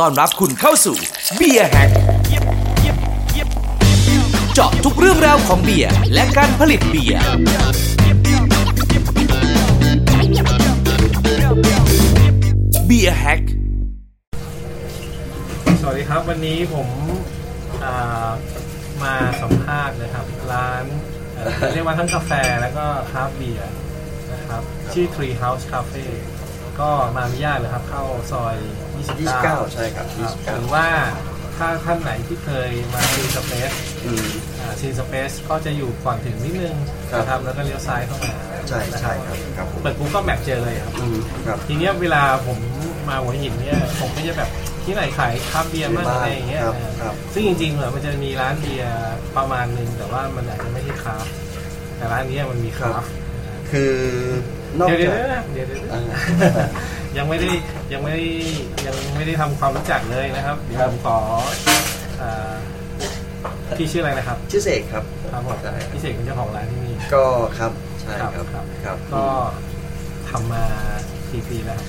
ต้อนรับคุณเข้าสู่ Beer Hack เจาะทุกเรื่องราวของเบียร์และการผลิตเบียร์ Beer Hack สวัสดีครับวันนี้ผมอ่ามาสัมภาษณ์นะครับ ร้านเอ่อเรียกว่าทั้งกาแฟแล้วก็คราฟต์เบียร์นะครับ ชื่อ Tree House Cafe ก็มาอนุญาตนะครับ เข้าซอย 29 29 ใช่ครับครับหรือ29ว่าถ้าท่านไหนที่เคยมาซีสเปซอืมซีสเปซก็จะอยู่ก่อนถึงนิดนึงครับนะครับแล้วก็เลี้ยวซ้ายเข้ามาใช่ใช่ครับครับผมเปิด Google Map เจอเลยครับ อืมครับ ทีเนี้ยเวลาผมมาหัวหินเนี่ยผมก็จะแบบที่ไหนขายคราฟต์เบียร์บ้างอะไรอย่างเงี้ยครับเออครับซึ่งจริงๆเหรอมันจะมีร้านเบียร์ประมาณหนึ่งแต่ว่ามันอาจจะไม่ใช่คราฟต์แต่ร้านเนี้ยมันมีคราฟต์คือนอกเดี๋ยวเดี๋ยวจาก เดี๋ยวเดี๋ยวเดี๋ยวอ่า ยังไม่ได้ยังไม่ได้ยังไม่ได้ทำความรู้จักเลยนะครับเดี๋ยวครับผมขออ่าพี่ชื่ออะไรนะครับชื่อเสกครับครับผมใช่พี่เสกเป็นเจ้าของร้านที่นี่ ก็ครับใช่ครับครับ ครับก็ทำมากี่ปีแล้วครับ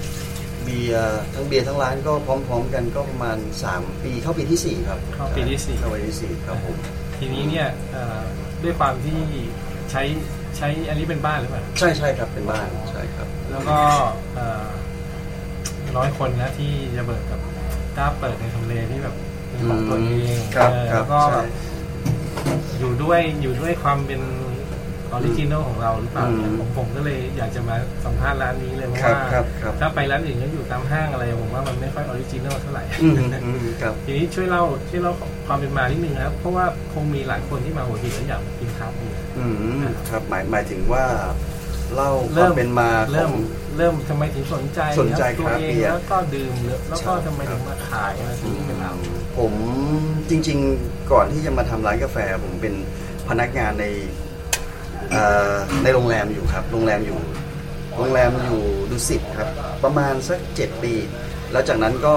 เบียร์ทั้งเบียร์ทั้งร้านก็พร้อม ๆ กันก็ประมาณ 3 ปีเข้าปีที่ 4 ครับเข้าปีที่สี่ เข้าปีที่สี่ครับผมทีนี้เนี่ยเอ่อด้วยความที่ใช้ใช้อันนี้เป็นบ้านหรือเปล่า ใช่ใช่ครับเป็นบ้านใช่ครับ แล้วก็เอ่อ น้อยคนนะที่จะเปิดแบบกล้าเปิดในทำเลที่แบบเป็นของตัวเองครับเออครัแล้วก็ใช่ อยู่ด้วยอยู่ด้วยความเป็น original ของเราหรือเปล่าเนี่ยอืมผมผมก็เลยอยากจะมาสัมภาษณ์ร้านนี้เลยเพราะครับว่าครับครับ ถ้าไปร้านอื่นก็อยู่ตามห้างอะไรผมว่ามันไม่ค่อย original เท่าไหร่ อืมอืมครับ ทีนี้ช่วยเล่าช่วยเล่าความเป็นมานิดนึงนะครับ เพราะว่าคงมีหลายคนที่มาหัวหินแล้วอยากมากินคราฟต์เบียร์อืมครับหมายหมายถึงว่า เล่าคเริ่วามมเป็นมาขเริ่อมงเริ่มทำไมถึงสนใจสนใจตัวคราฟต์เองเบียร์แล้วก็ดื่มแล้วก็ใช่ทำไมถึงมาขายมาซื้อเป็นเราผมจริง ๆ ก่อนที่จะมาทำร้านกาแฟ ผมเป็นพนักงานในเอ่อในโรงแรมอยู่ครับ โรงแรมอยู่ โรงแรมอยู่ดุสิตครับ ประมาณสักเจ็ดปี แล้วจากนั้นก็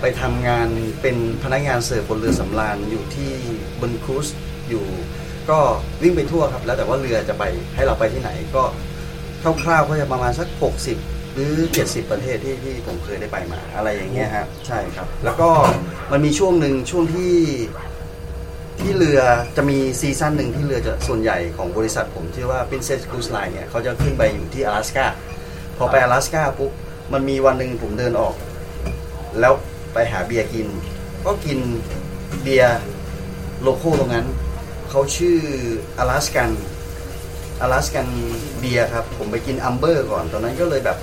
ไปทำงานเป็นพนักงานเสิร์ฟบนเรือสำราญอยู่ที่บนครูซอยู่ ก็วิ่งไปทั่วครับ แล้วแต่ว่าเรือจะไปให้เราไปที่ไหนก็คร่าวๆก็จะประมาณสัก 60 หรือ 70 ประเทศที่ที่ผมเคยได้ไปมาอะไรอย่างเงี้ยครับใช่ครับ แล้วก็มันมีช่วงหนึ่งช่วงที่ที่เรือจะมีซีซั่นหนึ่งที่เรือจะส่วนใหญ่ของบริษัทผมชื่อว่า Princess Cruise Line เนี่ยเขาจะขึ้นไปอยู่ที่阿拉斯加พอไป阿拉斯加ปุ๊บมันมีวันหนึ่งผมเดินออก แล้วไปหาเบียร์กิน ก็กินเบียร์โลโก้ตรงนั้น เขาชื่อ Alaskan Alaskan Beer ครับ ผมไปกิน amber ก่อน ตอนนั้นก็เลยแบบ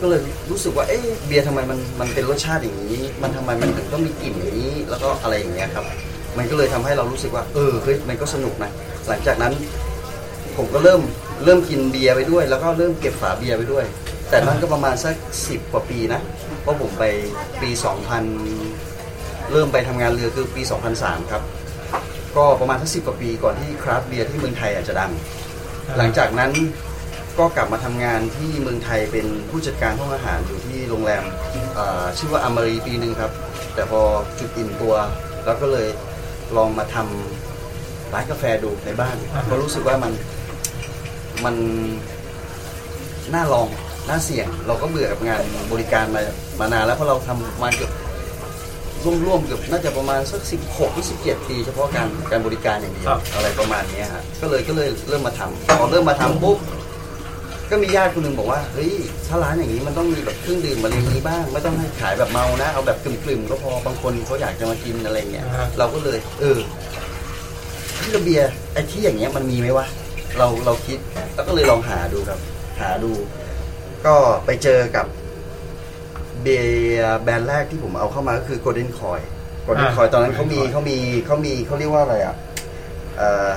ก็เลยรู้สึกว่า เอ๊ะเบียร์ทำไมมันมันเป็นรสชาติอย่างนี้ มันทำไมมันถึงต้องมีกลิ่นอย่างนี้ แล้วก็อะไรอย่างเงี้ยครับ มันก็เลยทำให้เรารู้สึกว่า เออเฮ้ยมันก็สนุกนะ หลังจากนั้น ผมก็เริ่มเริ่มกินเบียร์ไปด้วย แล้วก็เริ่มเก็บฝาเบียร์ไปด้วย แต่นั่นก็ประมาณสักสิบกว่าปีนะ เพราะผมไปปี 2000 เริ่มไปทำงานเรือคือปี 2003 ครับ ก็ประมาณสักสิบกว่าปีก่อนที่คราฟต์เบียร์ที่เมืองไทยอาจจะดัง หลังจากนั้นก็กลับมาทำงานที่เมืองไทยเป็นผู้จัดการห้องอาหารอยู่ที่โรงแรมเอ่อชื่อว่าอมรีปีหนึ่งครับ แต่พอจุดอิ่มตัว แล้วก็เลยลองมาทำร้านกาแฟดูในบ้านก็รู้สึกว่ามันมันน่าลองน่าเสี่ยง เราก็เบื่อกับงานบริการมามานานแล้วเพราะเราทำมาเกือบ ร่วมๆเกือบน่าจะประมาณสักสิบหกสิบเจ็ดปี เฉพาะการการบริการอย่างเดียวครับ อะไรประมาณเนี้ยฮะก็เลยก็เลยเริ่มมาทำพอเริ่มมาทำปุ๊บก็มีญาติคนหนึ่งบอกว่าเฮ้ยถ้าร้านอย่างนี้มันต้องมีแบบเครื่องดื่มอะไรอย่างนี้บ้าง ไม่ต้องให้ขายแบบเมานะ เอาแบบกลุ่มๆก็พอบางคนเขาอยากจะมากินอะไรเงี้ยอ่าฮะ เราก็เลย เออที่ระเบียร์ไอ้ที่อย่างเงี้ยมันมีไหมวะเราเราคิดแล้วก็เลยลองหาดูครับ หาดู ก็ไปเจอกับ เบียร์แบรนด์แรกที่ผมเอาเข้ามาก็คือ Golden Coins Golden อ่า Coins ตอนนั้นเขามี Golden Coins เขามีเขามีเขาเรียกว่าอะไรอะเอ่อ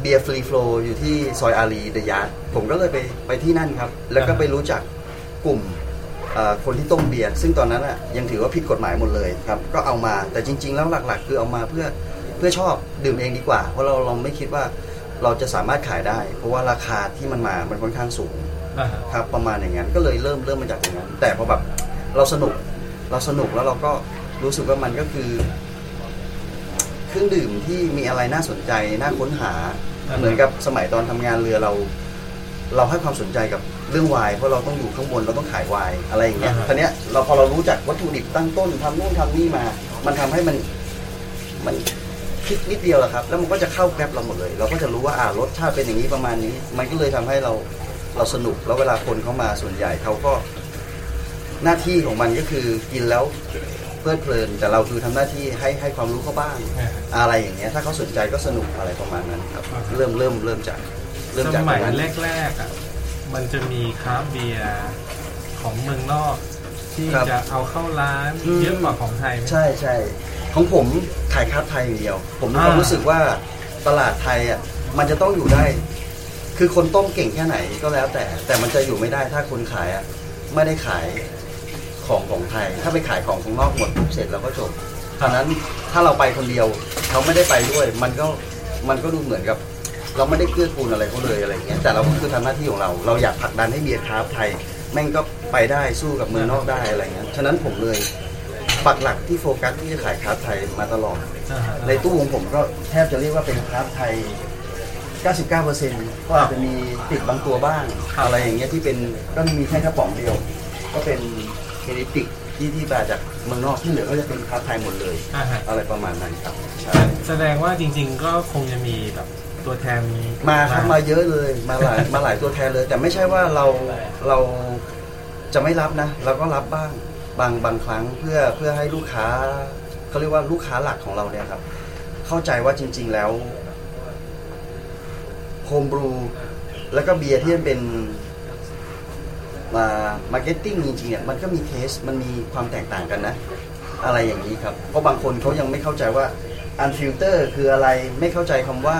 เบียร์ free flow อยู่ที่ซอยอารี The Yard ผมก็เลยไปไปที่นั่นครับ แล้วก็อ่าฮะไปรู้จักกลุ่มเอ่อคนที่ต้มเบียร์ซึ่งตอนนั้นอะยังถือว่าผิดกฎหมายหมดเลยครับ ก็เอามาแต่จริง ๆ แล้วหลัก ๆ คือเอามาเพื่อเพื่อชอบดื่มเองดีกว่า เพราะเราเราไม่คิดว่าเราจะสามารถขายได้ เพราะว่าราคาที่มันมามันค่อนข้างสูงอ่าฮะ ครับประมาณอย่างนั้นก็เลยเริ่มเริ่มมาจากอย่างนั้น แต่พอแบบเราสนุกเราสนุกแล้วเราก็รู้สึกว่ามันก็คือ เครื่องดื่มที่มีอะไรน่าสนใจน่าค้นหาอ่าฮะเหมือนกับสมัยตอนทำงานเรือเรา เราให้ความสนใจกับเรื่องไวน์เพราะเราต้องอยู่ข้างบนเราต้องขายไวน์อะไรอย่างเงี้ยอ่าฮะทีเนี้ยเราพอเรารู้จักวัตถุดิบตั้งต้นทำนู่นทำนี่มา มันทำให้มันมันคลิกนิดเดียวแหละครับ แล้วมันก็จะเข้าแกร็บเราหมดเลย เราก็จะรู้ว่าอ่ารสชาติเป็นอย่างนี้ประมาณนี้ มันก็เลยทำให้เรา เราสนุกแล้วเวลาคนเข้ามาส่วนใหญ่เขาก็หน้าที่ของมันก็คือกินแล้วเพลิดเพลิน แต่เราคือทำหน้าที่ให้ให้ความรู้เขาบ้างอ่าอะไรอย่างเงี้ยถ้าเขาสนใจก็สนุกอะไรประมาณนั้นครับอ่าฮะเริ่มเริ่มเริ่มจากเริ่มสจากมัยตรงนั้นแรกๆอะมันจะมีคราฟต์เบียร์ของเมืองนอก ที่ครับจะเอาเข้าร้านอืมเยอะกว่าของไทยไหมใช่ใช่ของผมขายคราฟต์ไทยอย่างเดียว ผมมีความอ่ารู้สึกว่าตลาดไทยอะมันจะต้องอยู่ได้ คือคนต้มเก่งแค่ไหนก็แล้วแต่ แต่มันจะอยู่ไม่ได้ถ้าคนขายอะไม่ได้ขายของของไทย ถ้าไปขายของของนอกหมดปุ๊บเสร็จแล้วก็จบฉะนั้นถ้าเราไปคนเดียวเขาไม่ได้ไปด้วย มันก็มันก็ดูเหมือนกับ เราไม่ได้เกื้อกูลอะไรเขาเลยอะไรเงี้ยแต่เราก็คือทำหน้าที่ของเราเราอยากผลักดันให้เบียร์คราฟต์ไทย แม่งก็ไปได้สู้กับเมืองนอกได้อะไรเงี้ยฉะนั้นผมเลยปักหลักที่โฟกัสที่จะขายคราฟต์ไทยมาตลอดอ่าฮะในตู้ของผมก็แทบจะเรียกว่าเป็นคราฟต์ไทย 99%ก็อาจจะมีติดบางตัวบ้างครับอะไรอย่างเงี้ยที่เป็นก็มีแค่กระป๋องเดียว ก็เป็นเครดิติกที่ที่มาจากเมืองนอกที่เหลือก็จะเป็นคราฟต์ไทยหมดเลย อ่าฮะ อะไรประมาณนั้นครับใช่แสดงว่าจริง ๆ ก็คงจะมีแบบตัวแทนมาครับมายอะเลยมาหลายมาหลายตัวแทนเลย แต่ไม่ใช่ว่าเราเราจะไม่รับนะเราก็รับบ้างบางบางครั้งเพื่อเพื่อให้ลูกค้าเขาเรียกว่าลูกค้าหลักของเราเนี่ยครับ เข้าใจว่าจริง ๆ แล้ว homebrew แล้วก็เบียร์ที่มันเป็นมา marketing จริงๆเนี่ยมันก็มี taste มันมีความแตกต่างกันนะ อะไรอย่างนี้ครับ เพราะบางคนเขายังไม่เข้าใจว่าunfiltered คืออะไรไม่เข้าใจคำว่า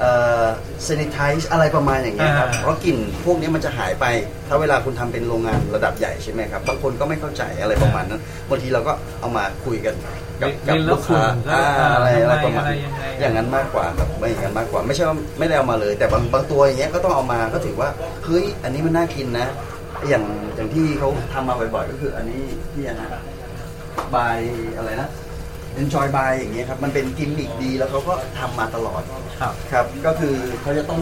เอ่อ sanitize อะไรประมาณอย่างเงี้ยครับอ่าเพราะกลิ่นพวกนี้มันจะหายไป ถ้าเวลาคุณทำเป็นโรงงานระดับใหญ่ใช่ไหมครับ บางคนก็ไม่เข้าใจอะไรประมาณนั้นบางทีเราก็เอามาคุยกัน กับกับเรียนแล้ลูกค้าคุณก็อ่าอะไรทำไมอะไรประมาณอะไรยังไงอย่างนั้นมากกว่าครับไม่อย่างนั้นมากกว่า ไม่ใช่ว่าไม่ได้เอามาเลย แต่บางบางตัวอย่างเงี้ยก็ต้องเอามาก็ถือว่าเฮ้ยอันนี้มันน่ากินนะ อย่างอย่างที่เขาทำมาบ่อยๆก็คืออันนี้ที่ยังไงบายอะไรนะ enjoy by อย่างเงี้ยครับมันเป็นกิมมิคดีแล้วเขาก็ทำมาตลอดครับครับ ก็คือเขาจะต้อง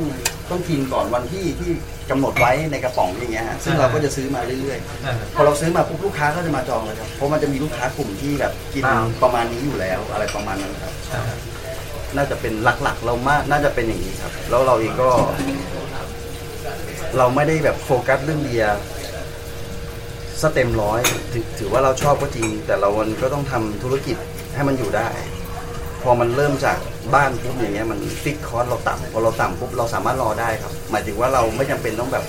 ต้องกินก่อนวันที่ที่กำหนดไว้ในกระป๋องอย่างเงี้ยฮะซึ่งเราก็จะซื้อมาเรื่อยอ่าฮะๆพอเราซื้อมาปุ๊บลูกค้าก็จะมาจองเลยครับ เพราะมันจะมีลูกค้ากลุ่มที่แบบกินครับประมาณนี้อยู่แล้วอะไรประมาณนั้นครับอ่าฮะน่าจะเป็นหลักๆ เรามากน่าจะเป็นอย่างนี้ครับ แล้วเราเองก็ เราไม่ได้แบบโฟกัสเรื่องเบียร์เต็มร้อยถือถือว่าเราชอบก็จริง แต่เรามันก็ต้องทำธุรกิจให้มันอยู่ได้พ อมันเริ่มจากบ้านปุ๊บอย่างเงี้ยมันฟิกคอร์สเราต่ำพอเราต่ำปุ๊บเราสามารถรอได้ครับ หมายถึงว่าเราไม่จำเป็นต้องแบบ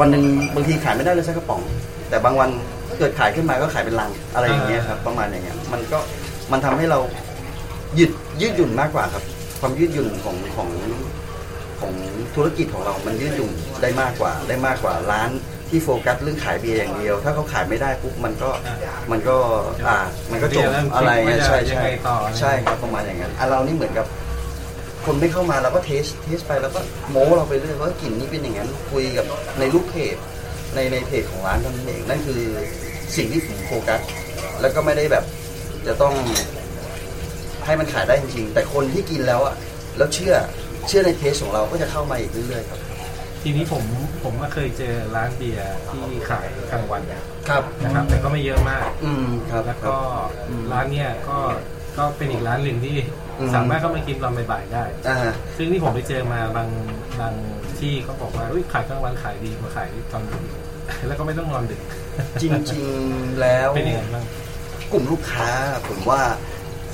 วันหนึ่งบางทีขายไม่ได้เลยสักกระป๋อง แต่บางวันเกิดขายขึ้นมาก็ขายเป็นลังอะไรอย่างเงี้ยครับ ประมาณอย่างเงี้ยมันก็มันทำให้เรายืดยืดหยุ่นมากกว่าครับ ความยืดหยุ่นของของของธุรกิจของเรา มันยืดหยุ่นได้มากกว่าได้มากกว่าร้าน ที่โฟกัสเรื่องขายเบียร์อย่างเดียว ถ้าเขาขายไม่ได้ปุ๊บมันก็มันก็อ่ามันก็จบอะไรเงี้ยใช่ใช่ใช่ครับประมาณอย่างนั้นอะเรานี่เหมือนกับคนไม่เข้ามาเราก็ taste taste ไปแล้วก็โม้เราไปเรื่อยว่ากลิ่นนี้เป็นอย่างนั้นคุยกับในลูกเพจในในเพจของร้านเท่านั้นเองนั่นคือสิ่งที่ผมโฟกัสแล้วก็ไม่ได้แบบจะต้องให้มันขายได้จริงๆแต่คนที่กินแล้วอะแล้วเชื่อเชื่อในเทสของเราก็จะเข้ามาอีกเรื่อยๆครับ ทีนี้ผมผมก็เคยเจอร้านเบียร์ที่ขายกลางวันครับ นะครับ แต่ก็ไม่เยอะมาก อืมครับ แล้วครัก็บอืมร้านเนี้ยก็ก็เป็นอีกร้านหนึ่งที่อืม สามารถเข้ามากินตอนบ่ายๆได้ อ่าฮะซึ่งที่ผมไปเจอมาบางบางที่เขาบอกว่าอุ๊ยขายกลางวันขายดีกว่าขายตอนดึก แล้วก็ไม่ต้องนอนดึกจริงๆแล้ว เป็นยังไงบ้าง กลุ่มลูกค้าผมว่า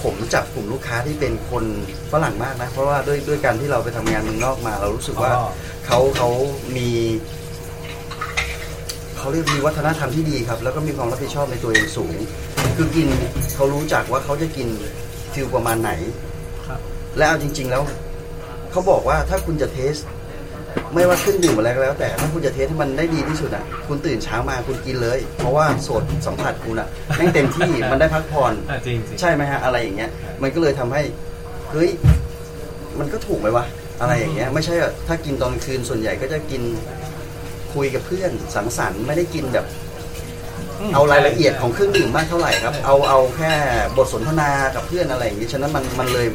ผมจับกลุ่มลูกค้าที่เป็นคนฝรั่งมากนะ เพราะว่าด้วยด้วยการที่เราไปทำงานเมืองนอกมา เรารู้สึกว่าอ๋อ เขาเขามีเขาเรียกมีวัฒนธรรมที่ดีครับ แล้วก็มีความรับผิดชอบในตัวเองสูง คือกินเขารู้จักว่าเขาจะกินฟิลประมาณไหน ครับ และเอาจริง ๆ แล้ว เขาบอกว่าถ้าคุณจะเทส ไม่ว่าเครื่องดื่มอะไรก็แล้วแต่ถ้าคุณจะเทสให้มันได้ดีที่สุดอะ คุณตื่นเช้ามาคุณกินเลย เพราะว่าโสดสัมผัสคุณอะแม่งเต็มที่มันได้พักผ่อนอ่าจริงจริงใช่ไหมฮะอะไรอย่างเงี้ย มันก็เลยทำให้เฮ้ยมันก็ถูกไหมวะอะไรอย่างเงี้ย ไม่ใช่อะถ้ากินตอนกลางคืนส่วนใหญ่ก็จะกินคุยกับเพื่อนสังสรรค์ไม่ได้กินแบบเอารายละเอียดของเครื่องดื่มมากเท่าไหร่ครับ เอาเอาแค่บทสนทนากับเพื่อนอะไรอย่างงี้ ฉะนั้นมันมันเลย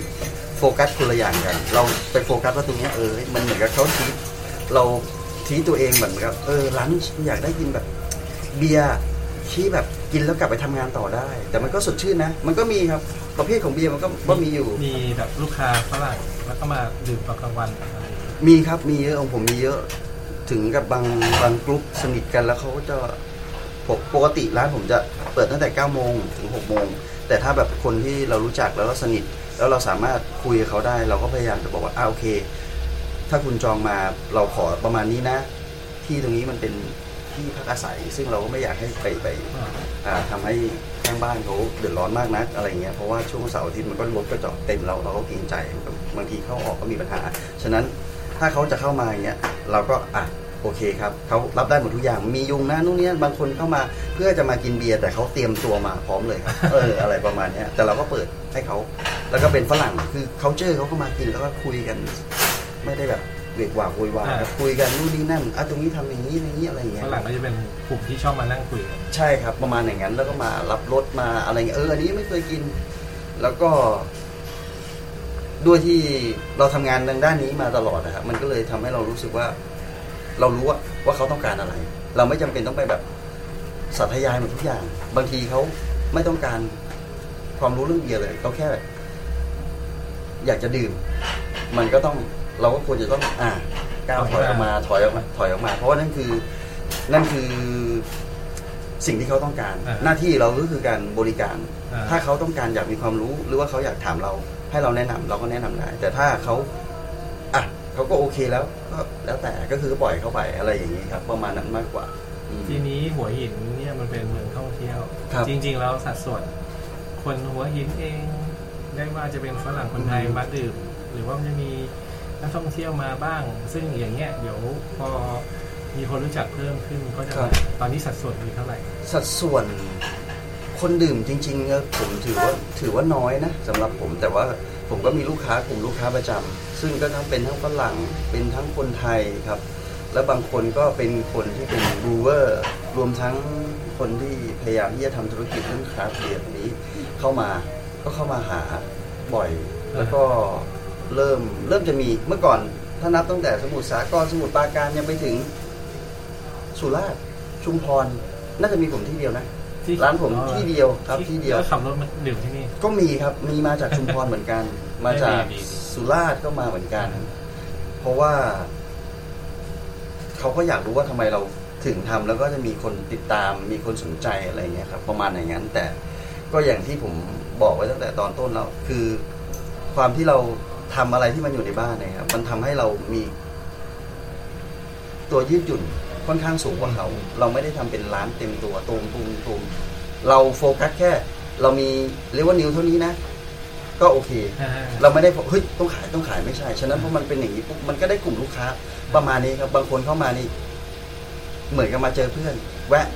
โฟกัสคนละอย่างกัน เราไปโฟกัสว่าตรงนี้เออ มันเหมือนกับเขาทีเราทีตัวเองเหมือนกับเออร้านอยากได้กินแบบ เบียร์ที่แบบกินแล้วกลับไปทำงานต่อได้ แต่มันก็สดชื่นนะ มันก็มีครับประเภทของเบียร์มันก็ก็มีอยู่ มีแบบลูกค้าฝรั่งแล้วก็มาดื่มตอนกลางวันอะไรมีครับมีเยอะของผมมีเยอะ ถึงกับบางบางกลุ่มสนิทกันแล้วเขาก็จะปกปกติร้านผมจะเปิดตั้งแต่9โมงถึง6โมงแต่ถ้าแบบคนที่เรารู้จักแล้วเราสนิท แล้วเราสามารถคุยกับเขาได้ เราก็พยายามจะบอกว่าอ่าโอเค ถ้าคุณจองมาเราขอประมาณนี้นะ ที่ตรงนี้มันเป็นที่พักอาศัย ซึ่งเราก็ไม่อยากให้ไปไปอ่าทำให้ข้างบ้านเขาเดือดร้อนมากนักอะไรเงี้ยเพราะว่าช่วงเสาร์อาทิตย์มันก็รถก็จอดเต็มเราเราก็เกรงใจบางทีเข้าออกก็มีปัญหา ฉะนั้นถ้าเขาจะเข้ามาอย่างเงี้ยเราก็อะ โอเคครับเขารับได้หมดทุกอย่างมียุงนะนู่นเนี้ยบางคนเข้ามาเพื่อจะมากินเบียร์แต่เขาเตรียมตัวมาพร้อมเลยครับเอออะไรประมาณเนี้ยแต่เราก็เปิดให้เขาแล้วก็เป็นฝรั่งคือเขาเจอเขาก็มากินแล้วก็คุยกัน ไม่ได้แบบเวกวากโวยวายครับคุยกันนู่นนี่นั่นอะตรงนี้ทำอย่างนี้อย่างนี้อะไรอย่างเงี้ยฝรั่งก็จะเป็นกลุ่มที่ชอบมานั่งคุยกันใช่ครับ ประมาณอย่างนั้นแล้วก็มารับรถมาอะไรเงี้ยเอออันนี้ไม่เคยกิน แล้วก็ ด้วยที่เราทำงานทางด้านนี้มาตลอดนะครับมันก็เลยทำให้เรารู้สึกว่า เรารู้ว่าว่าเขาต้องการอะไร เราไม่จำเป็นต้องไปแบบสาธยายหมดทุกอย่าง บางทีเขาไม่ต้องการความรู้เรื่องเบียร์เลยเขาแค่แบบอยากจะดื่ม มันก็ต้องเราก็ควรจะต้อง อ่าก้าวถอยออกมาถอยออกมาถอยออกมา เพราะว่านั่นคือ นั่นคือสิ่งที่เขาต้องการอ่าหน้าที่เราก็คือการบริการอ่าถ้าเขาต้องการอยากมีความรู้ หรือว่าเขาอยากถามเรา ให้เราแนะนำเราก็แนะนำได้แต่ถ้าเขาอะ เขาก็โอเคแล้วก็แล้วแต่ก็คือปล่อยเขาไปอะไรอย่างนี้ครับ ประมาณนั้นมากกว่าอืมทีนี้หัวหินเนี่ยมันเป็นเมืองท่องเที่ยวครับจริง ๆ แล้วสัดส่วน คนหัวหินเองได้ว่าจะเป็นฝรั่งคนไทยอืมมาดื่มหรือว่ามันจะมีนักท่องเที่ยวมาบ้าง ซึ่งอย่างเงี้ยเดี๋ยวพอมีคนรู้จักเพิ่มขึ้นก็จะมาตอนนี้สัดส่วนมีเท่าไหร่ สัดส่วนคนดื่มจริงๆเนี่ยผมถือว่าถือว่าน้อยนะสำหรับผมแต่ว่า ผมก็มีลูกค้ากลุ่มลูกค้าประจำซึ่งก็ทั้งเป็นทั้งฝรั่งเป็นทั้งคนไทยครับ และบางคนก็เป็นคนที่เป็นบูเวอร์รวมทั้งคนที่พยายามที่จะทำธุรกิจเรื่องคราฟเบียร์นี้เข้ามาก็เข้ามาหาบ่อย แล้วก็เริ่มเริ่มจะมีเมื่อก่อนถ้านับตั้งแต่สมุทรสาครสมุทรปราการยังไปถึงสุราษฎร์ชุมพรน่าจะมีผมที่เดียวนะ ที่ร้านผมที่เดียวครับที่เดียว แล้วขับรถมาดื่มที่นี่ ก็มีครับ มีมาจากชุมพรเหมือนกัน มาจากดีดี สุราษฎร์ก็มาเหมือนกัน เพราะว่า เขาก็อยากรู้ว่าทำไมเราถึงทำแล้วก็จะมีคนติดตาม มีคนสนใจอะไรเงี้ยครับ ประมาณอย่างนั้น แต่ก็อย่างที่ผมบอกไว้ตั้งแต่ตอนต้นแล้ว คือ ความที่เราทำอะไรที่มันอยู่ในบ้านเนี่ยครับ มันทำให้เรามี ตัวยืดหยุ่น ค่อนข้างสูงกว่าเขา เราไม่ได้ทำเป็นร้านเต็มตัวตูมตูมตูมเราโฟกัสแค่ เรามีเรียกว่าเมนูเท่านี้นะ ก็โอเคอ่าเราไม่ได้บอกเฮ้ยต้องขายต้องขายไม่ใช่ ฉะนั้นเพราะมันเป็นอย่างนี้ปุ๊บมันก็ได้กลุ่มลูกค้าประมาณนี้ครับ บางคนเข้ามานี่ เหมือนกับมาเจอเพื่อน แวะ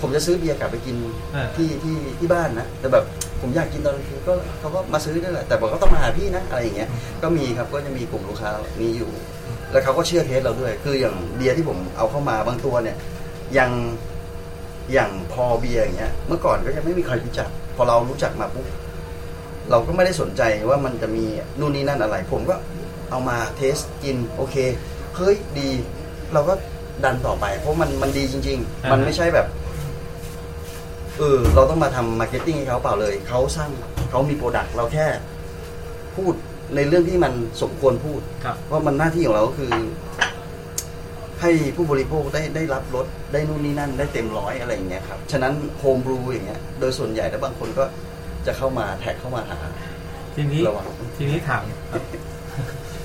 ผมจะซื้อเบียร์กลับไปกินอ่าที่ที่ที่บ้านนะแต่แบบผมอยากกินตอนกลางคืนก็เขาก็มาซื้อนั่นแหละแต่บอกก็ต้องมาหาพี่นะอะไรอย่างเงี้ย ก็มีครับก็จะมีกลุ่มลูกค้านี้อยู่ แล้วเขาก็เชื่อ taste เราด้วย คืออย่างเบียร์ที่ผมเอาเข้ามาบางตัวเนี่ย ยังอย่างพอเบียร์อย่างเงี้ย เมื่อก่อนก็ยังไม่มีใครรู้จัก พอเรารู้จักมาปุ๊บเราก็ไม่ได้สนใจว่ามันจะมีนู่นนี่นั่นอะไร ผมก็เอามา taste กินโอเคเฮ้ยดี เราก็ดันต่อไป เพราะมันมันดีจริง ๆ มันไม่ใช่แบบเออเราต้องมาทำ marketing ให้เขาเปล่าเลย เขาสร้างเขามี product เราแค่พูด ในเรื่องที่มันสมควรพูด ครับว่ามันหน้าที่ของเราก็คือ ให้ผู้บริโภคได้ได้รับรสได้นู่นนี่นั่น ได้เต็มร้อยอะไรอย่างเงี้ยครับ ฉะนั้น homebrew อย่างเงี้ยโดยส่วนใหญ่แล้วบางคนก็จะเข้ามา tag เข้ามาหา ทีนี้ระวัง ทีนี้ถามครับ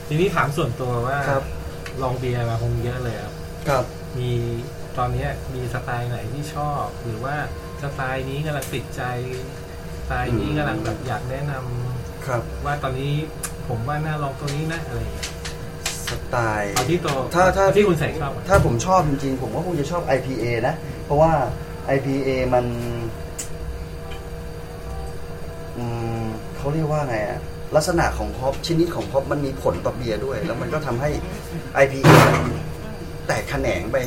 ทีนี้ถามส่วนตัวว่าครับ ลองเบียร์มาคงเยอะเลยครับ ครับ มีตอนเนี้ยมีสไตล์ไหนที่ชอบ หรือว่าสไตล์นี้กำลังติดใจ สไตล์นี้อืมกำลังแบบอยากแนะนำครับ ว่าตอนนี้ ผมว่าน่าลองตัวนี้นะอะไรอย่างเงี้ยสไตล์เอาที่ตัวถ้าถ้าเอที่คุณใส่ชอบอะถ้าผมชอบจริงๆ ผมก็คงจะชอบ IPA นะ เพราะว่า IPA มันอืมเขาเรียกว่าไงอะลักษณะของฮอปชนิดของฮอปมันมีผลต่อเบียร์ด้วย แล้วมันก็ทำให้ IPA แตกแขนงไป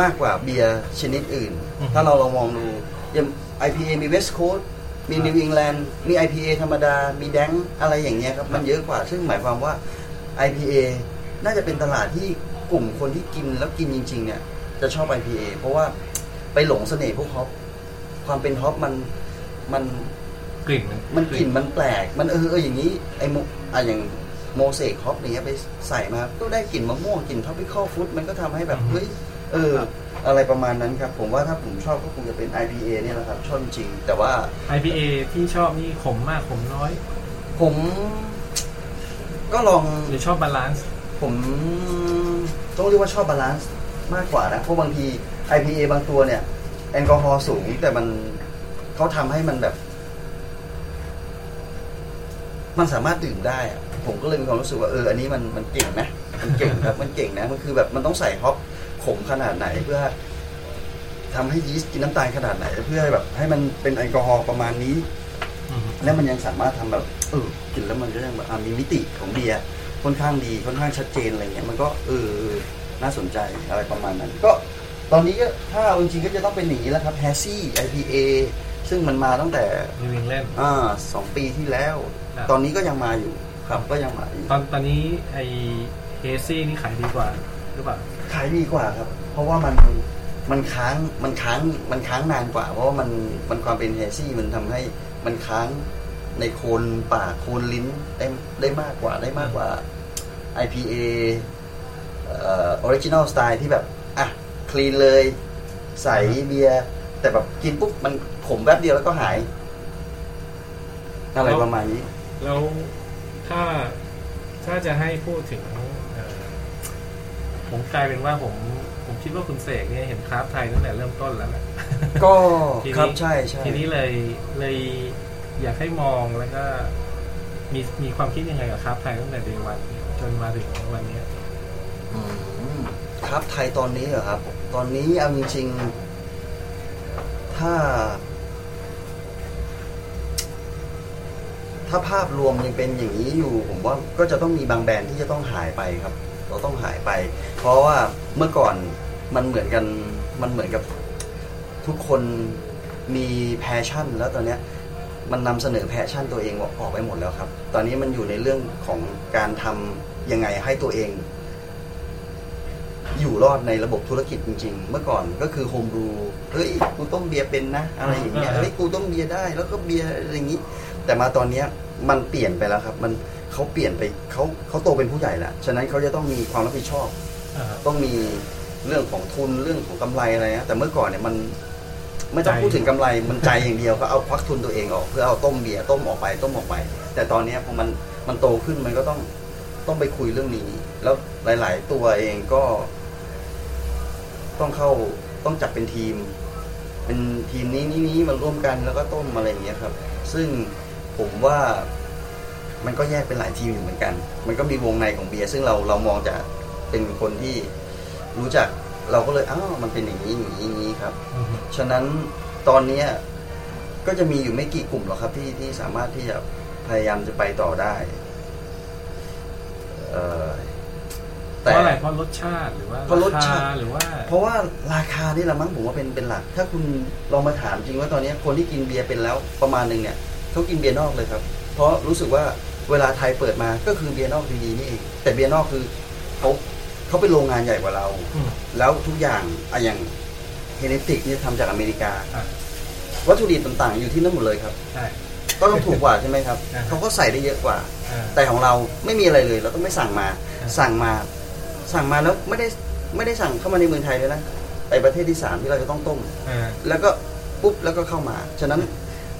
มากกว่าเบียร์ชนิดอื่น ถ้าเราลองมองดูอย่าง IPA มี West Coast มี New England มี IPA ธรรมดา มีแดงอะไรอย่างเงี้ยครับมันเยอะกว่า ซึ่งหมายความว่า IPA น่าจะเป็นตลาดที่กลุ่มคนที่กินแล้วกินจริง ๆ เนี่ย จะชอบ IPA เพราะว่าไปหลงเสน่ห์พวก hop ความเป็น hop มันมันกลิ่นมันมันกลิ่นมันแปลก มันเออเอออย่างนี้ไอโมอะอย่าง Mosaic hop อย่างเงี้ยไปใส่มาก็ได้กลิ่นมะม่วงกลิ่น tropical fruit มันก็ทำให้แบบเฮ้ยเอออะไรประมาณนั้นครับ ผมว่าถ้าผมชอบก็คงจะเป็น IPA เนี่ยแหละครับ ชอบจริงๆแต่ว่า IPA ที่ชอบนี่ขมมากขมน้อย ผม ก็ลองหรือชอบ balance ผมต้องเรียกว่าชอบ balance มากกว่านะเพราะบางที IPA บางตัวเนี่ย แอลกอฮอล์สูงแต่มันเขาทำให้มันแบบ มันสามารถดื่มได้อะผมก็เลยมีความรู้สึกว่าเอออันนี้มันมันเก่งนะมันเก่งครับมันเก่งนะมันคือแบบมันต้องใส่ hop ขมขนาดไหนเพื่อทำให้ยีสต์กินน้ำตาลขนาดไหน เพื่อแบบ ให้มันเป็นแอลกอฮอล์ประมาณนี้ แล้วมันยังสามารถทำแบบเออกินแล้วมันก็ยังแบบอะมีมิติของเบียร์ค่อนข้างดีค่อนข้างชัดเจนอะไรเงี้ยมันก็เออเออน่าสนใจอะไรประมาณนั้น ก็ตอนนี้ก็ถ้าเอาจริงๆก็จะต้องเป็นอย่างนี้แล้วครับแฮซี่ IPA ซึ่งมันมาตั้งแต่ New England อ่าสองปีที่แล้วครับ ตอนนี้ก็ยังมาอยู่ครับก็ยังมาอยู่ตอนตอนนี้ไอ hazy นี่ขายดีกว่าหรือเปล่าขายดีกว่าครับ เพราะว่ามันมันค้างมันค้างมันค้างนานกว่า เพราะว่ามันมันความเป็น hazy มันทำให้มันค้างในโคนปากโคนลิ้นได้ได้มากกว่าได้มากกว่า IPA original style ที่แบบ อะ clean เลย ใสเบียร์แต่แบบกินปุ๊บ มันขมแป๊บเดียวแล้วก็หาย อะไรประมาณนี้ แล้วถ้าถ้าจะให้พูดถึงเอ่อผมกลายเป็นว่าผมผมคิดว่าคุณเสกเนี่ยเห็นคราฟไทยตั้งแต่เริ่มต้นแล้วแหละก็ทีนี้ครับใช่ใช่ทีนี้เลยเลยอยากให้มองแล้วก็มีมีความคิดยังไงกับคราฟไทยตั้งแต่เดวันจนมาถึงวันเนี้ยอืมครับไทยตอนนี้เหรอครับ ตอนนี้เอาจริงๆถ้า ถ้าภาพรวมยังเป็นอย่างนี้อยู่ ผมว่าก็จะต้องมีบางแบรนด์ที่จะต้องหายไปครับ เราต้องหายไป เพราะว่าเมื่อก่อนมันเหมือนกันมันเหมือนกับทุกคนมี passion แล้วตอนเนี้ยมันนำเสนอ passion ตัวเองออกไปหมดแล้วครับ ตอนนี้มันอยู่ในเรื่องของการทำยังไงให้ตัวเอง อยู่รอดในระบบธุรกิจจริง ๆ เมื่อก่อนก็คือโฮมบรูเฮ้ยกูต้มเบียร์เป็นนะ อะไรอย่างเงี้ยอ่าเฮ้ยกูต้มเบียร์ได้ แล้วก็เบียร์อะไรอย่างงี้ แต่มาตอนเนี้ยมันเปลี่ยนไปแล้วครับ มันเขาเปลี่ยนไปเขาเขาโตเป็นผู้ใหญ่แล้วฉะนั้นเขาจะต้องมีความรับผิดชอบ อ่า ต้องมีเรื่องของทุนเรื่องของกำไรอะไรนะแต่เมื่อก่อนเนี่ยมันไม่ต้องใจ พูดถึงกำไรมันใจอย่างเดียวก็เอาควักทุนตัวเองออกเพื่อเอาต้มเบียร์ต้มออกไปต้มออกไป แต่ตอนเนี้ยพอมันมันโตขึ้นมันก็ต้องต้องไปคุยเรื่องนี้ แล้วหลาย ๆ ตัวเองก็ ต้องเข้าต้องจัดเป็นทีม เป็นทีมนี้นี้นี้มาร่วมกันแล้วก็ต้มอะไรอย่างเงี้ยครับ ซึ่ง ผมว่ามันก็แยกเป็นหลายทีมอยู่เหมือนกัน มันก็มีวงในของเบียร์ซึ่งเราเรามองจากเป็นคนที่รู้จักเราก็เลยอ้าวมันเป็นอย่างนี้อย่างนี้อย่างนี้ครับอืมฉะนั้นตอนเนี้ยก็จะมีอยู่ไม่กี่กลุ่มหรอกครับที่ที่สามารถที่จะพยายามจะไปต่อได้ เอ่อเพราะอะไรเพราะรสชาติหรือว่าเพราะรสชาติ คหรือว่า เพราะว่าราคานี่แหละมั้งผมว่าเป็นเป็นหลัก ถ้าคุณลองมาถามจริงว่าตอนนี้คนที่กินเบียร์เป็นแล้วประมาณหนึ่งเนี่ย เขากินเบียร์นอกเลยครับ เพราะรู้สึกว่าเวลาไทยเปิดมาก็คือเบียร์นอกดีๆนี่เองแต่เบียร์นอกคือเขาเขาเป็นโรงงานใหญ่กว่าเรา อืม แล้วทุกอย่างอะอย่างเฮเนติกเนี่ยทำจากอเมริกา อะวัตถุดิบต่างๆ อยู่ที่นั่นหมดเลยครับ ใช่ ก็ต้องถูกกว่าใช่ไหมครับอ่าเขาก็ใส่ได้เยอะกว่า อ่า แต่ของเราไม่มีอะไรเลย เราต้องไม่สั่งมา อ่า สั่งมา สั่งมาแล้วไม่ได้ไม่ได้สั่งเข้ามาในเมืองไทยเลยนะไปประเทศที่สามที่เราจะต้องต้ม อ่า แล้วก็ปุ๊บแล้วก็เข้ามา ฉะนั้น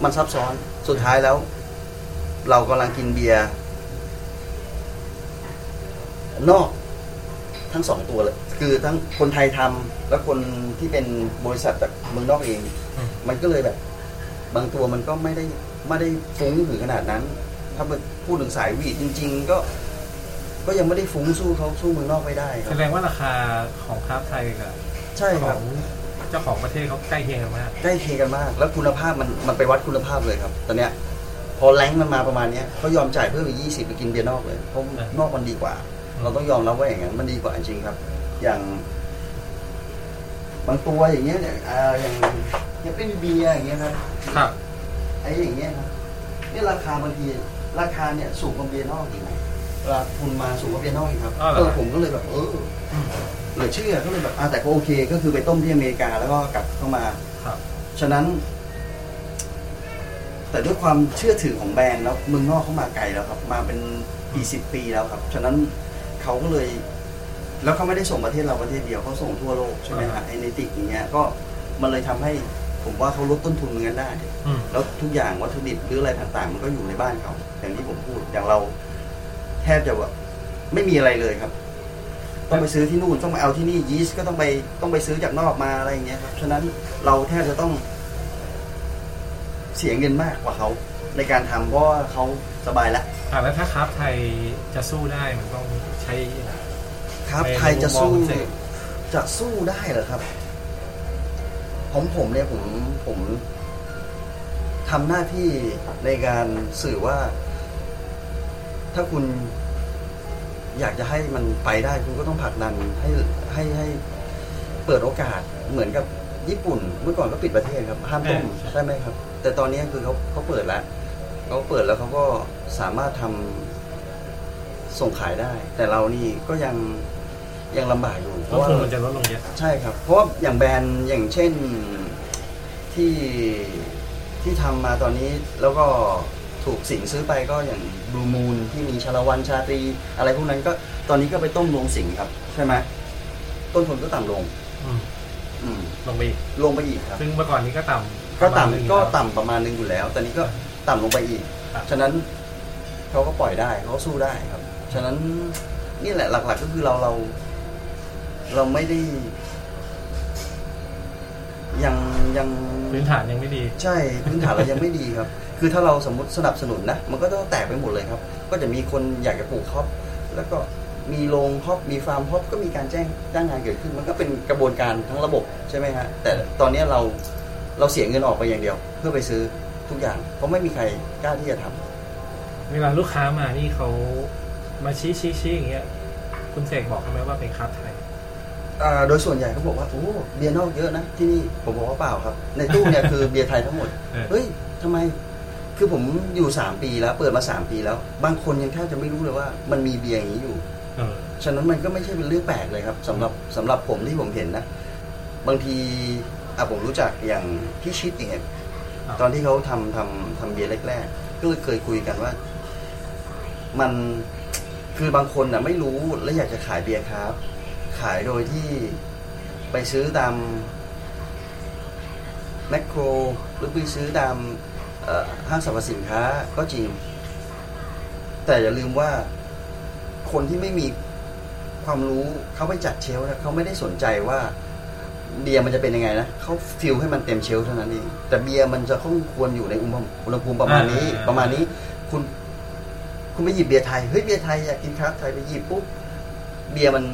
มันซับซ้อนสุดท้ายแล้ว เรากำลังกินเบียร์นอกทั้งสองตัวเลย คือทั้งคนไทยทำและคนที่เป็นบริษัทจากเมืองนอกเองอืมมันก็เลยแบบ บางตัวมันก็ไม่ได้ไม่ได้ฟุ้งถึงขนาดนั้น ถ้าพูดถึงสายวีดจริง ๆ ก็ก็ยังไม่ได้ฟุ้งสู้เขาสู้เมืองนอกไม่ได้คแสรับดงว่าราคาของคราฟไทยกับใช่คขรัอบงเจ้าของประเทศเขาใกล้เคียงกันมากใกล้เคียงกันมาก แล้วคุณภาพมันมันไปวัดคุณภาพเลยครับ ตอนเนี้ยพอแรงค์มันมาประมาณเนี้ยเขายอมจ่ายเพิ่มอีกยี่สิบไปกินเบียร์นอกเลยเพราะอะนอกมันดีกว่า เราต้องยอมรับว่าอย่างนั้นมันดีกว่าจริงครับ อย่างบางตัวอย่างเงี้ยเนี่ยอ่าอย่างเนี่ยเป็นเบียร์อย่างเงี้ยครับครับไอ้อย่างเงี้ยครับนี่ราคาบางทีราคาเนี่ยสูงกว่าเบียร์นอกอีกนะเวลาทุนมาสูงกว่าเบียร์นอกอีกครับอ้าวเหรอเออผมก็เลยแบบเออ เหลือเชื่อก็เลยแบบอ่าแต่ก็โอเค ก็คือไปต้มที่อเมริกาแล้วก็กลับเข้ามา ครับ ฉะนั้น แต่ด้วยความเชื่อถือของแบรนด์แล้วเมืองนอกเข้ามาไกลแล้วครับ มาเป็นปีสิบปีแล้วครับ ฉะนั้นเขาก็เลย แล้วเขาไม่ได้ส่งประเทศเราประเทศเดียวเขาส่งทั่วโลกใช่ไหมฮะไอเนติกอย่างเงี้ยก็มันเลยทำให้ผมว่าเขาลดต้นทุนเงินได้อืมแล้วทุกอย่างวัตถุดิบหรืออะไรต่างๆ มันก็อยู่ในบ้านเขาอย่างที่ผมพูดอย่างเรา แทบจะแบบไม่มีอะไรเลยครับ ต้องไปซื้อที่นู่นต้องไปเอาที่นี่ยีสต์ก็ต้องไปต้องไปซื้อจากนอกมาอะไรอย่างเงี้ยครับฉะนั้นเราแทบจะต้องเสียเงินมากกว่าเขาในการทำเพราะว่าเขาสบายแล้วอ่าแล้วถ้าคราฟไทยจะสู้ได้มันต้องใช้อะไรครับในไทยจะสู้มุมมองของเสกจะสู้ได้เหรอครับของผมเนี่ยผมผมทำหน้าที่ในการสื่อว่า ถ้าคุณ อยากจะให้มันไปได้คุณก็ต้องผลักดันให้ให้ให้เปิดโอกาสเหมือนกับญี่ปุ่น เมื่อก่อนก็ปิดประเทศครับห้ามต้มใช่ไหมครับ แต่ตอนนี้คือเขาเขาเปิดแล้วเขาเปิดแล้วเขาก็สามารถทำส่งขายได้ แต่เรานี่ก็ยังยังลำบากอยู่เพต้นราะว่าทุนมันจะลดลงเยอะใช่ครับ เพราะว่าอย่างแบรนด์อย่างเช่นที่ที่ทำมาตอนนี้แล้วก็ถูกสิงซื้อไปก็อย่างบ ลูมูนที่มีชาละวันชาตรี อะไรพวกนั้นก็ตอนนี้ก็ไปต้มลงสิงครับ ใช่ไหมต้นทุนก็ต่ำลง อืมอืม ลงไปอีกลงไปอีกครับ ซึ่งเมื่อก่อนนี้ก็ต่ำก็ประมาณหนึ่ง ต่ำก็แล้วต่ำประมาณหนึงอยู่แล้วตอนนี้ก็ต่ำลงไปอีก ครับ ฉะนั้นเขาก็ปล่อยได้เขาก็สู้ได้ครับ ฉะนั้นนี่แหละหลัก ๆ ก็คือเราเรา เราไม่ได้ ยังยัง พื้นฐานยังไม่ดี ใช่พื้นฐานเรายังไม่ดีครับ คือถ้าเราสมมติสนับสนุนนะมันก็ต้องแตกไปหมดเลยครับ ก็จะมีคนอยากจะปลูก hop แล้วก็มีโรง hop มีฟาร์ม hop ก็มีการแจ้งจ้างงานเกิดขึ้น มันก็เป็นกระบวนการทั้งระบบใช่ไหมฮะแต่ตอนนี้เราเราเสียเงินออกไปอย่างเดียว เพื่อไปซื้อทุกอย่างเพราะไม่มีใครกล้าที่จะทำเวลาลูกค้ามานี่เขามาชี้ชี้ชี้อย่างเงี้ยคุณเสกบอกเขาไหมว่าเป็น craft ไทยอ่าโดยส่วนใหญ่เขาบอกว่าโอ้เบียร์นอกเยอะนะที่นี่ผมบอกว่าเปล่าครับ ในตู้เนี่ยคือเบียร์ไทยทั้งหมดเออเฮ้ยทำไม คือผมอยู่สามปีแล้ว เปิดมาสามปีแล้ว บางคนยังแทบจะไม่รู้เลยว่ามันมีเบียร์อย่างนี้อยู่เออฉะนั้นมันก็ไม่ใช่เป็นเรื่องแปลกเลยครับสำหรับสำหรับผมที่ผมเห็นนะ บางทีอะผมรู้จักอย่างพี่ชิดอย่างเงี้ยครับตอนที่เขาทำทำทำเบียร์แรกๆ ก็เลยเคยคุยกันว่า มันคือบางคนอะไม่รู้และอยากจะขายเบียร์ครับ ขายโดยที่ไปซื้อตามแมคโครหรือไปซื้อตามเอ่อ ห้างสรรพสินค้าก็จริง แต่อย่าลืมว่าคนที่ไม่มีความรู้เขาไปจัด shelf นะเขาไม่ได้สนใจว่าเบียร์มันจะเป็นยังไงนะเขา fill ให้มันเต็ม shelf เท่านั้นเองแต่เบียร์มันจะต้องควรอยู่ในอุณหภูมิอุณหภูมิประมาณนี้อ่าประมาณนี้ คุณ คุณไปหยิบเบียร์ไทยเฮ้ยเบียร์ไทยอยากกินครับไทยไปหยิบปุ๊บเบียร์มัน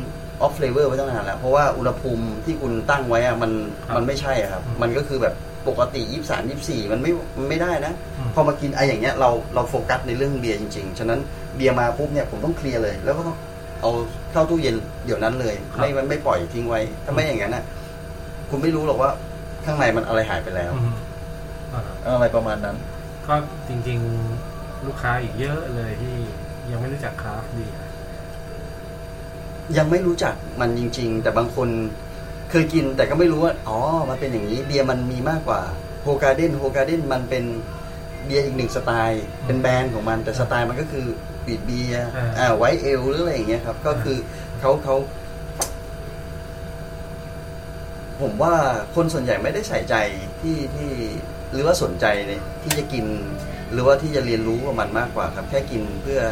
off flavor ไว้ตั้งนานแล้วเพราะว่าอุณหภูมิที่คุณตั้งไว้อะมันครับมันไม่ใช่อะครับ มันก็คือแบบ ปกติยี่สามยี่สี่มันไม่มันไม่ได้นะอืมพอมากินไออย่างเงี้ยเราเราโฟกัสในเรื่องเบียร์จริงๆ ฉะนั้นเบียร์มาปุ๊บเนี่ยผมต้องเคลียร์เลย แล้วก็ต้องเอาเข้าตู้เย็นเดี๋ยวนั้นเลยไม่มันไม่ปล่อยทิ้งไว้ ถ้าไม่อย่างนั้นนะคุณไม่รู้หรอกว่าข้างในมันอะไรหายไปแล้วอืมอ่าอะไรประมาณนั้น ก็จริงๆลูกค้าอีกเยอะเลยที่ยังไม่รู้จักคราฟต์เบียร์ยังไม่รู้จักมันจริง ๆ แต่บางคน เคยกินแต่ก็ไม่รู้ว่า อ๋อ มันเป็นอย่างนี้ เบียร์มันมีมากกว่า Hoegaarden Hoegaarden มันเป็นเบียร์อีกหนึ่งสไตล์ เป็นแบรนด์ของมัน แต่สไตล์มันก็คือ wheat beer อ่าอ่า white ale หรืออะไรอย่างเงี้ยครับ ก็คือเขาเขาผมว่าคนส่วนใหญ่ไม่ได้ใส่ใจที่ที่หรือว่าสนใจเลยที่จะกิน หรือว่าที่จะเรียนรู้กับมันมากกว่าครับ แค่กินเพื่อ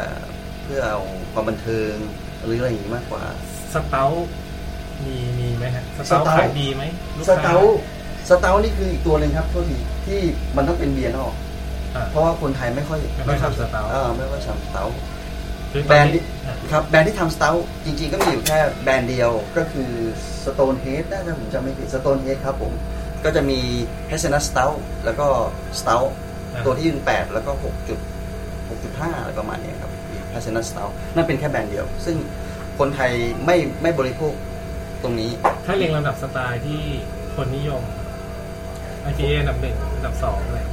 เพื่อเอาความบันเทิงหรืออะไรอย่างนี้มากกว่า สเตาท์ มีมีไหมฮะสสเตาท์เตาท์ขายดีไหมลูกสค้าเตาสเตานี่คืออีกตัวหนึ่งครับโทษทีที่มันต้องเป็นเบียร์นอก อ่าเพราะว่าคนไทยไม่ค่อยไม่ค่อยทำสเตาท์อ่าไม่ค่อยทำสเตา คือตแบรอนนด์นี้ที่อะครับแบรนด์ที่ทำสเตาจริงๆก็มีอยู่แค่แบรนด์เดียวก็คือ Stone Head น่าจะผมจำไม่ผิด Stone Head ครับผม ก็จะมี Hazelnut Stout แล้วก็ Stout ตัวที่ยืน8แล้วก็6จุด6.5อะไรประมาณเนี้ยครับ Hazelnut Stout นั่นเป็นแค่แบรนด์เดียว ซึ่งคนไทยไม่ไม่บริโภค ตรงนี้ ถ้าเรียงลำดับสไตล์ที่คนนิยม IPA อันดับหนึ่งอันดับสองเลย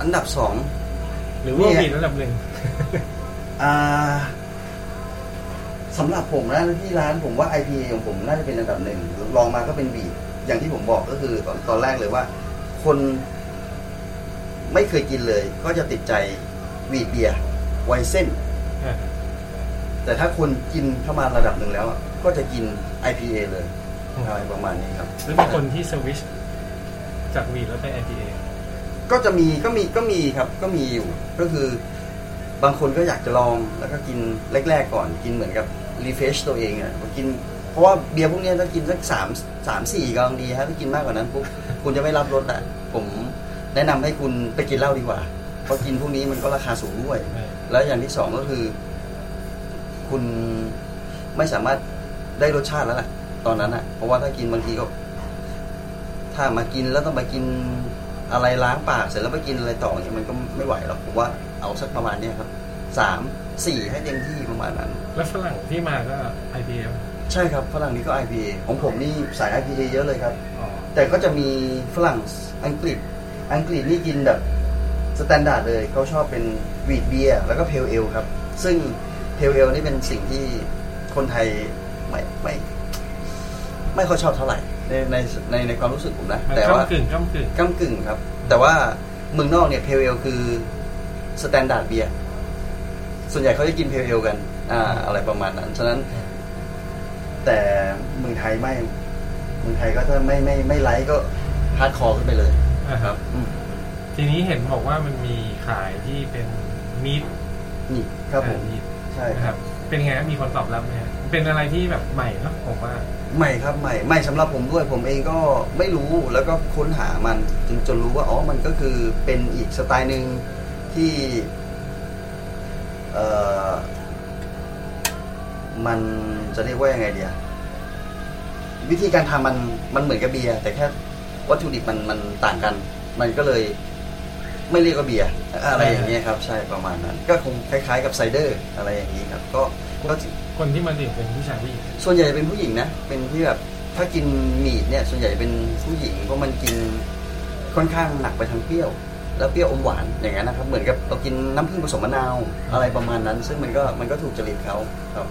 อันดับสอง หรือว่าเนี่ยบีดอันดับหนึ่งอ่าสำหรับผมนะที่ร้านผมว่า IPA ของผมน่าจะเป็นอันดับหนึ่งลองมาก็เป็นบีทอย่างที่ผมบอกก็คือตอนตอนแรกเลยว่า คนไม่เคยกินเลย ก็จะติดใจวีดเบียร์ไวเส้นอ่าแต่ถ้าคนกินเข้ามาระดับหนึ่งแล้วอะก็จะกิน IPA เลยอะไรประมาณนี้ครับแล้วมีคนที่สวิชจากวีแล้วไป IPA ก็จะมีก็มีก็มีครับก็มีอยู่ก็คือบางคนก็อยากจะลองแล้วก็กินแรก ๆ ก่อนกินเหมือนกับรีเฟชตัวเองอะกิน เพราะว่าเบียร์พวกเนี้ยถ้ากินสักสามสามสี่กำลังดีฮะถ้ากินมากกว่านั้นปุ๊บคุณจะไม่รับรสอะผมแนะนำให้คุณไปกินเหล้าดีกว่า เพราะกินพวกนี้มันก็ราคาสูงด้วย แล้วอย่างที่สองก็คือ คุณไม่สามารถ ได้รสชาติแล้วแหละตอนนั้นอะ เพราะว่าถ้ากินบางทีก็ ถ้ามากินแล้วต้องไปกินอะไรล้างปากเสร็จแล้วไปกินอะไรต่ออย่างเงี้ยมันก็ไม่ไหวหรอกผมว่าเอาสักประมาณเนี้ยครับสามสี่ให้เต็มที่ประมาณนั้น แล้วฝรั่งที่มาก็ IPA ใช่ครับฝรั่งนี่ก็ IPA ของผมนี่สาย IPA เยอะเลยครับอ๋อแต่ก็จะมีฝรั่งอังกฤษ อังกฤษนี่กินแบบ standard เลยเขาชอบเป็น wheat beer แล้วก็ pale ale ครับ ซึ่ง pale ale นี่เป็นสิ่งที่คนไทย ไม่ไม่ ไม่ค่อยชอบเท่าไหร่ในในในในความรู้สึกผมนะมันแต่ว่าก้ากึ่งก้ากึ่งก้ากึ่งครับ แต่ว่าเมืองนอกเนี่ย pale ale คือ standard beer ส่วนใหญ่เขาจะกิน pale ale กัน อ่า อะไรประมาณนั้น ฉะนั้น แต่เมืองไทยไม่เมืองไทยก็ถ้าไม่ไม่ไม่ light ก็ hardcore ขึ้นไปเลยอ่าครับครับอืมทีนี้เห็นบอกว่ามันมีขายที่เป็นมีดนี่ครับผมมีดใช่นะคครัรับบเป็นไงครับมีคนตอบรับไหมฮะเป็นอะไรที่แบบใหม่เนอะผมว่า ใหม่ครับใหม่ใหม่สำหรับผมด้วยผมเองก็ไม่รู้แล้วก็ค้นหามันจนจนรู้ว่าอ๋อมันก็คือเป็นอีกสไตล์หนึ่งที่เอ่อมันจะเรียกว่ายังไงเดียวิธีการทำมันมันเหมือนกับเบียร์แต่แค่วัตถุดิบมันมันต่างกัน มันก็เลยไม่เรียกว่าเบียร์อะไรอย่างเงี้ยครับ ใช่ประมาณนั้น ก็คงคล้ายๆกับ cider อะไรอย่างนี้ครับ ก็ ก็คนที่มาดื่มเป็นผู้ชายผู้หญิงส่วนใหญ่เป็นผู้หญิงนะ เป็นที่แบบถ้ากินมีดเนี่ย ส่วนใหญ่เป็นผู้หญิงเพราะมันกินค่อนข้างหนักไปทางเปรี้ยว แล้วเปรี้ยวอมหวานอย่างนั้นนะครับเหมือนกับเรากินน้ำผึ้งผสมมะนาวอะไรประมาณนั้น ซึ่งมันก็มันก็ถูกจริตเขาครับ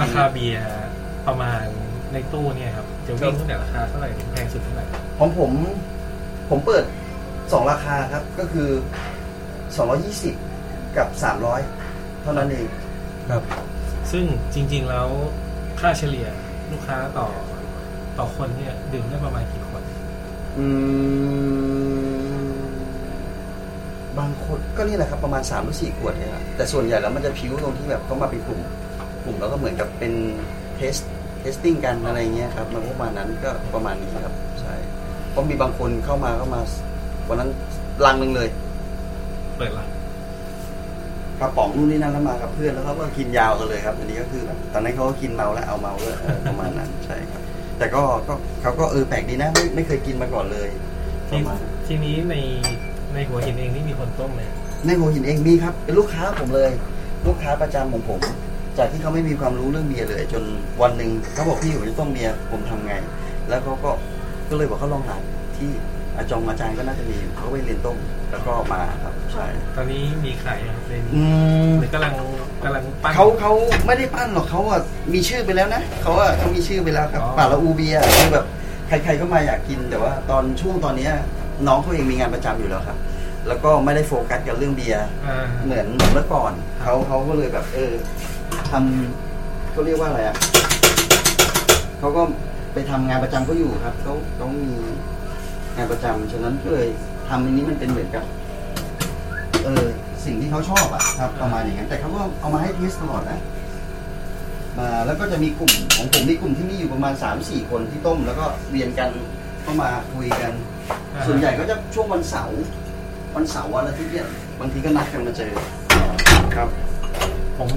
ราคาเบียร์ประมาณในตู้เนี่ยครับจะวิ่งตั้งแต่ราคาเท่าไหร่ถึงแพงสุดเท่าไหร่ของผมผมเปิดสองราคาครับก็คือ220กับ300เท่านั้นเองครับ ซึ่งจริงๆแล้วค่าเฉลี่ยลูกค้าต่อต่อคนเนี่ยดื่มได้ประมาณกี่คน อืม บางคนก็นี่แหละครับประมาณ3หรือ4ขวดเนี่ยครับแต่ส่วนใหญ่แล้วมันจะพิ้วตรงที่แบบเขามาเป็นกลุ่ม กลุ่มแล้วก็เหมือนกับเป็นtaste tasting กันอะไรเงี้ยครับมันก็ประมาณนั้นก็ประมาณนี้ครับใช่เพราะมีบางคนเข้ามาก็มา วันนั้นลังหนึ่งเลย เปิดละ กระป๋องนู่นนี่นั่นแล้วมากับเพื่อนแล้วเขาก็กินยาวกันเลยครับ อันนี้ก็คือแบบตอนนั้นเขาก็กินเมาแล้วเอาเมาด้วยเออประมาณนั้นใช่ครับ แต่ก็ก็เขาก็เออแปลกดีนะไม่ไม่เคยกินมาก่อนเลยปทีระมาณทีนี้ในในหัวหินเองนี่มีคนต้มไหมในหัวหินเองมีครับเป็นลูกค้าผมเลย ลูกค้าประจำของผม จากที่เขาไม่มีความรู้เรื่องเบียร์เลย จนวันหนึ่งเขาบอกพี่ผมจะต้มเบียร์ผมทำไง แล้วเขาก็ก็เลยบอกเขาลองหาที่ อาจองอาจารย์ก็น่าจะมีเขาก็ไปเรียนต้มแล้วก็มาครับใช่ ตอนนี้มีขายยังในนี้อืม หรือกำลังกำลังปั้น เขาเขาไม่ได้ปั้นหรอกเขาอะมีชื่อไปแล้วนะเขาอะเขามีชื่อไปแล้วครับอ๋อ ป่าละอูเบียร์คือแบบใครๆก็มาอยากกินแต่ว่าตอนช่วงตอนเนี้ยน้องเขาเองมีงานประจำอยู่แล้วครับ แล้วก็ไม่ได้โฟกัสกับเรื่องเบียร์อ่าเหมือนเมื่อก่อนเขาเขาก็เลยแบบเออทำเขาเรียกว่าอะไรอะเขาก็ไปทำงานประจำเขาอยู่ครับเขาเขามี งานประจำฉะนั้นก็เลยทำอันนี้มันเป็นเหมือนกับเออสิ่งที่เขาชอบอะครับประมาณอย่างนั้นแต่เขาก็เอามาให้ taste ตลอดนะมาแล้วก็จะมีกลุ่มของผมมีกลุ่มที่มีอยู่ประมาณสามสี่คนที่ต้ม แล้วก็เวียนกันเข้ามาคุยกัน อ่าส่วนใหญ่ก็จะช่วงวันเสาร์วันเสาร์วันอาทิตย์เนี่ยบางทีก็นัดกันมาเจอครับผม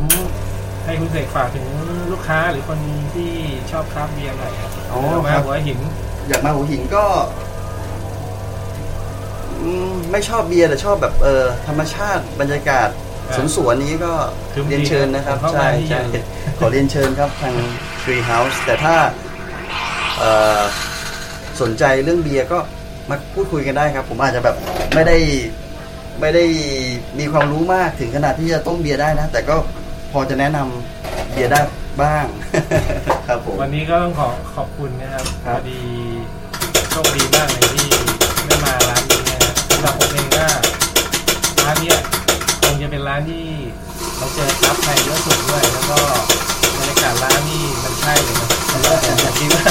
ให้คุณเสกฝากถึงลูกค้าหรือคนที่ชอบคราฟต์เบียร์หน่อยครับอ๋อมาครับ หัวหิน อยากมาหัวหินก็อืม ไม่ชอบเบียร์แต่ชอบแบบเออธรรมชาติบรรยากาศอ่าสวนสวนนี้ก็คือเรียนเชิญนะครับผมเข้าใช่มาที่ใช่อยู่ขอเรียนเชิญครับทาง Tree House แต่ถ้าเอ่อสนใจเรื่องเบียร์ก็มาพูดคุยกันได้ครับ ผมอาจจะแบบไม่ได้ไม่ได้มีความรู้มากถึงขนาดที่จะต้มเบียร์ได้นะ แต่ก็พอจะแนะนำเบียร์ได้บ้างครับผมวันนี้ก็ต้องขอขอบคุณนะครับครัพบอดีโชคดีมากเลยที่ ที่เราเจอครับไทยเยอะสุดด้วย แล้วก็บรรยากาศร้านนี่มันใช่เลยนะแล้วก็ผมคิดว่า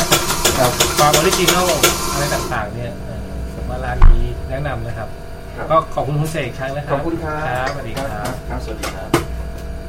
ครับความ original อะไรต่างๆ เนี่ยเออผมว่าร้านนี้แนะนำนะครับครับก็ขอบคุณคุณเสกอีกครั้งนะครับขอบคุณครับครับสวัสดีครับ ครับ สวัสดีครับ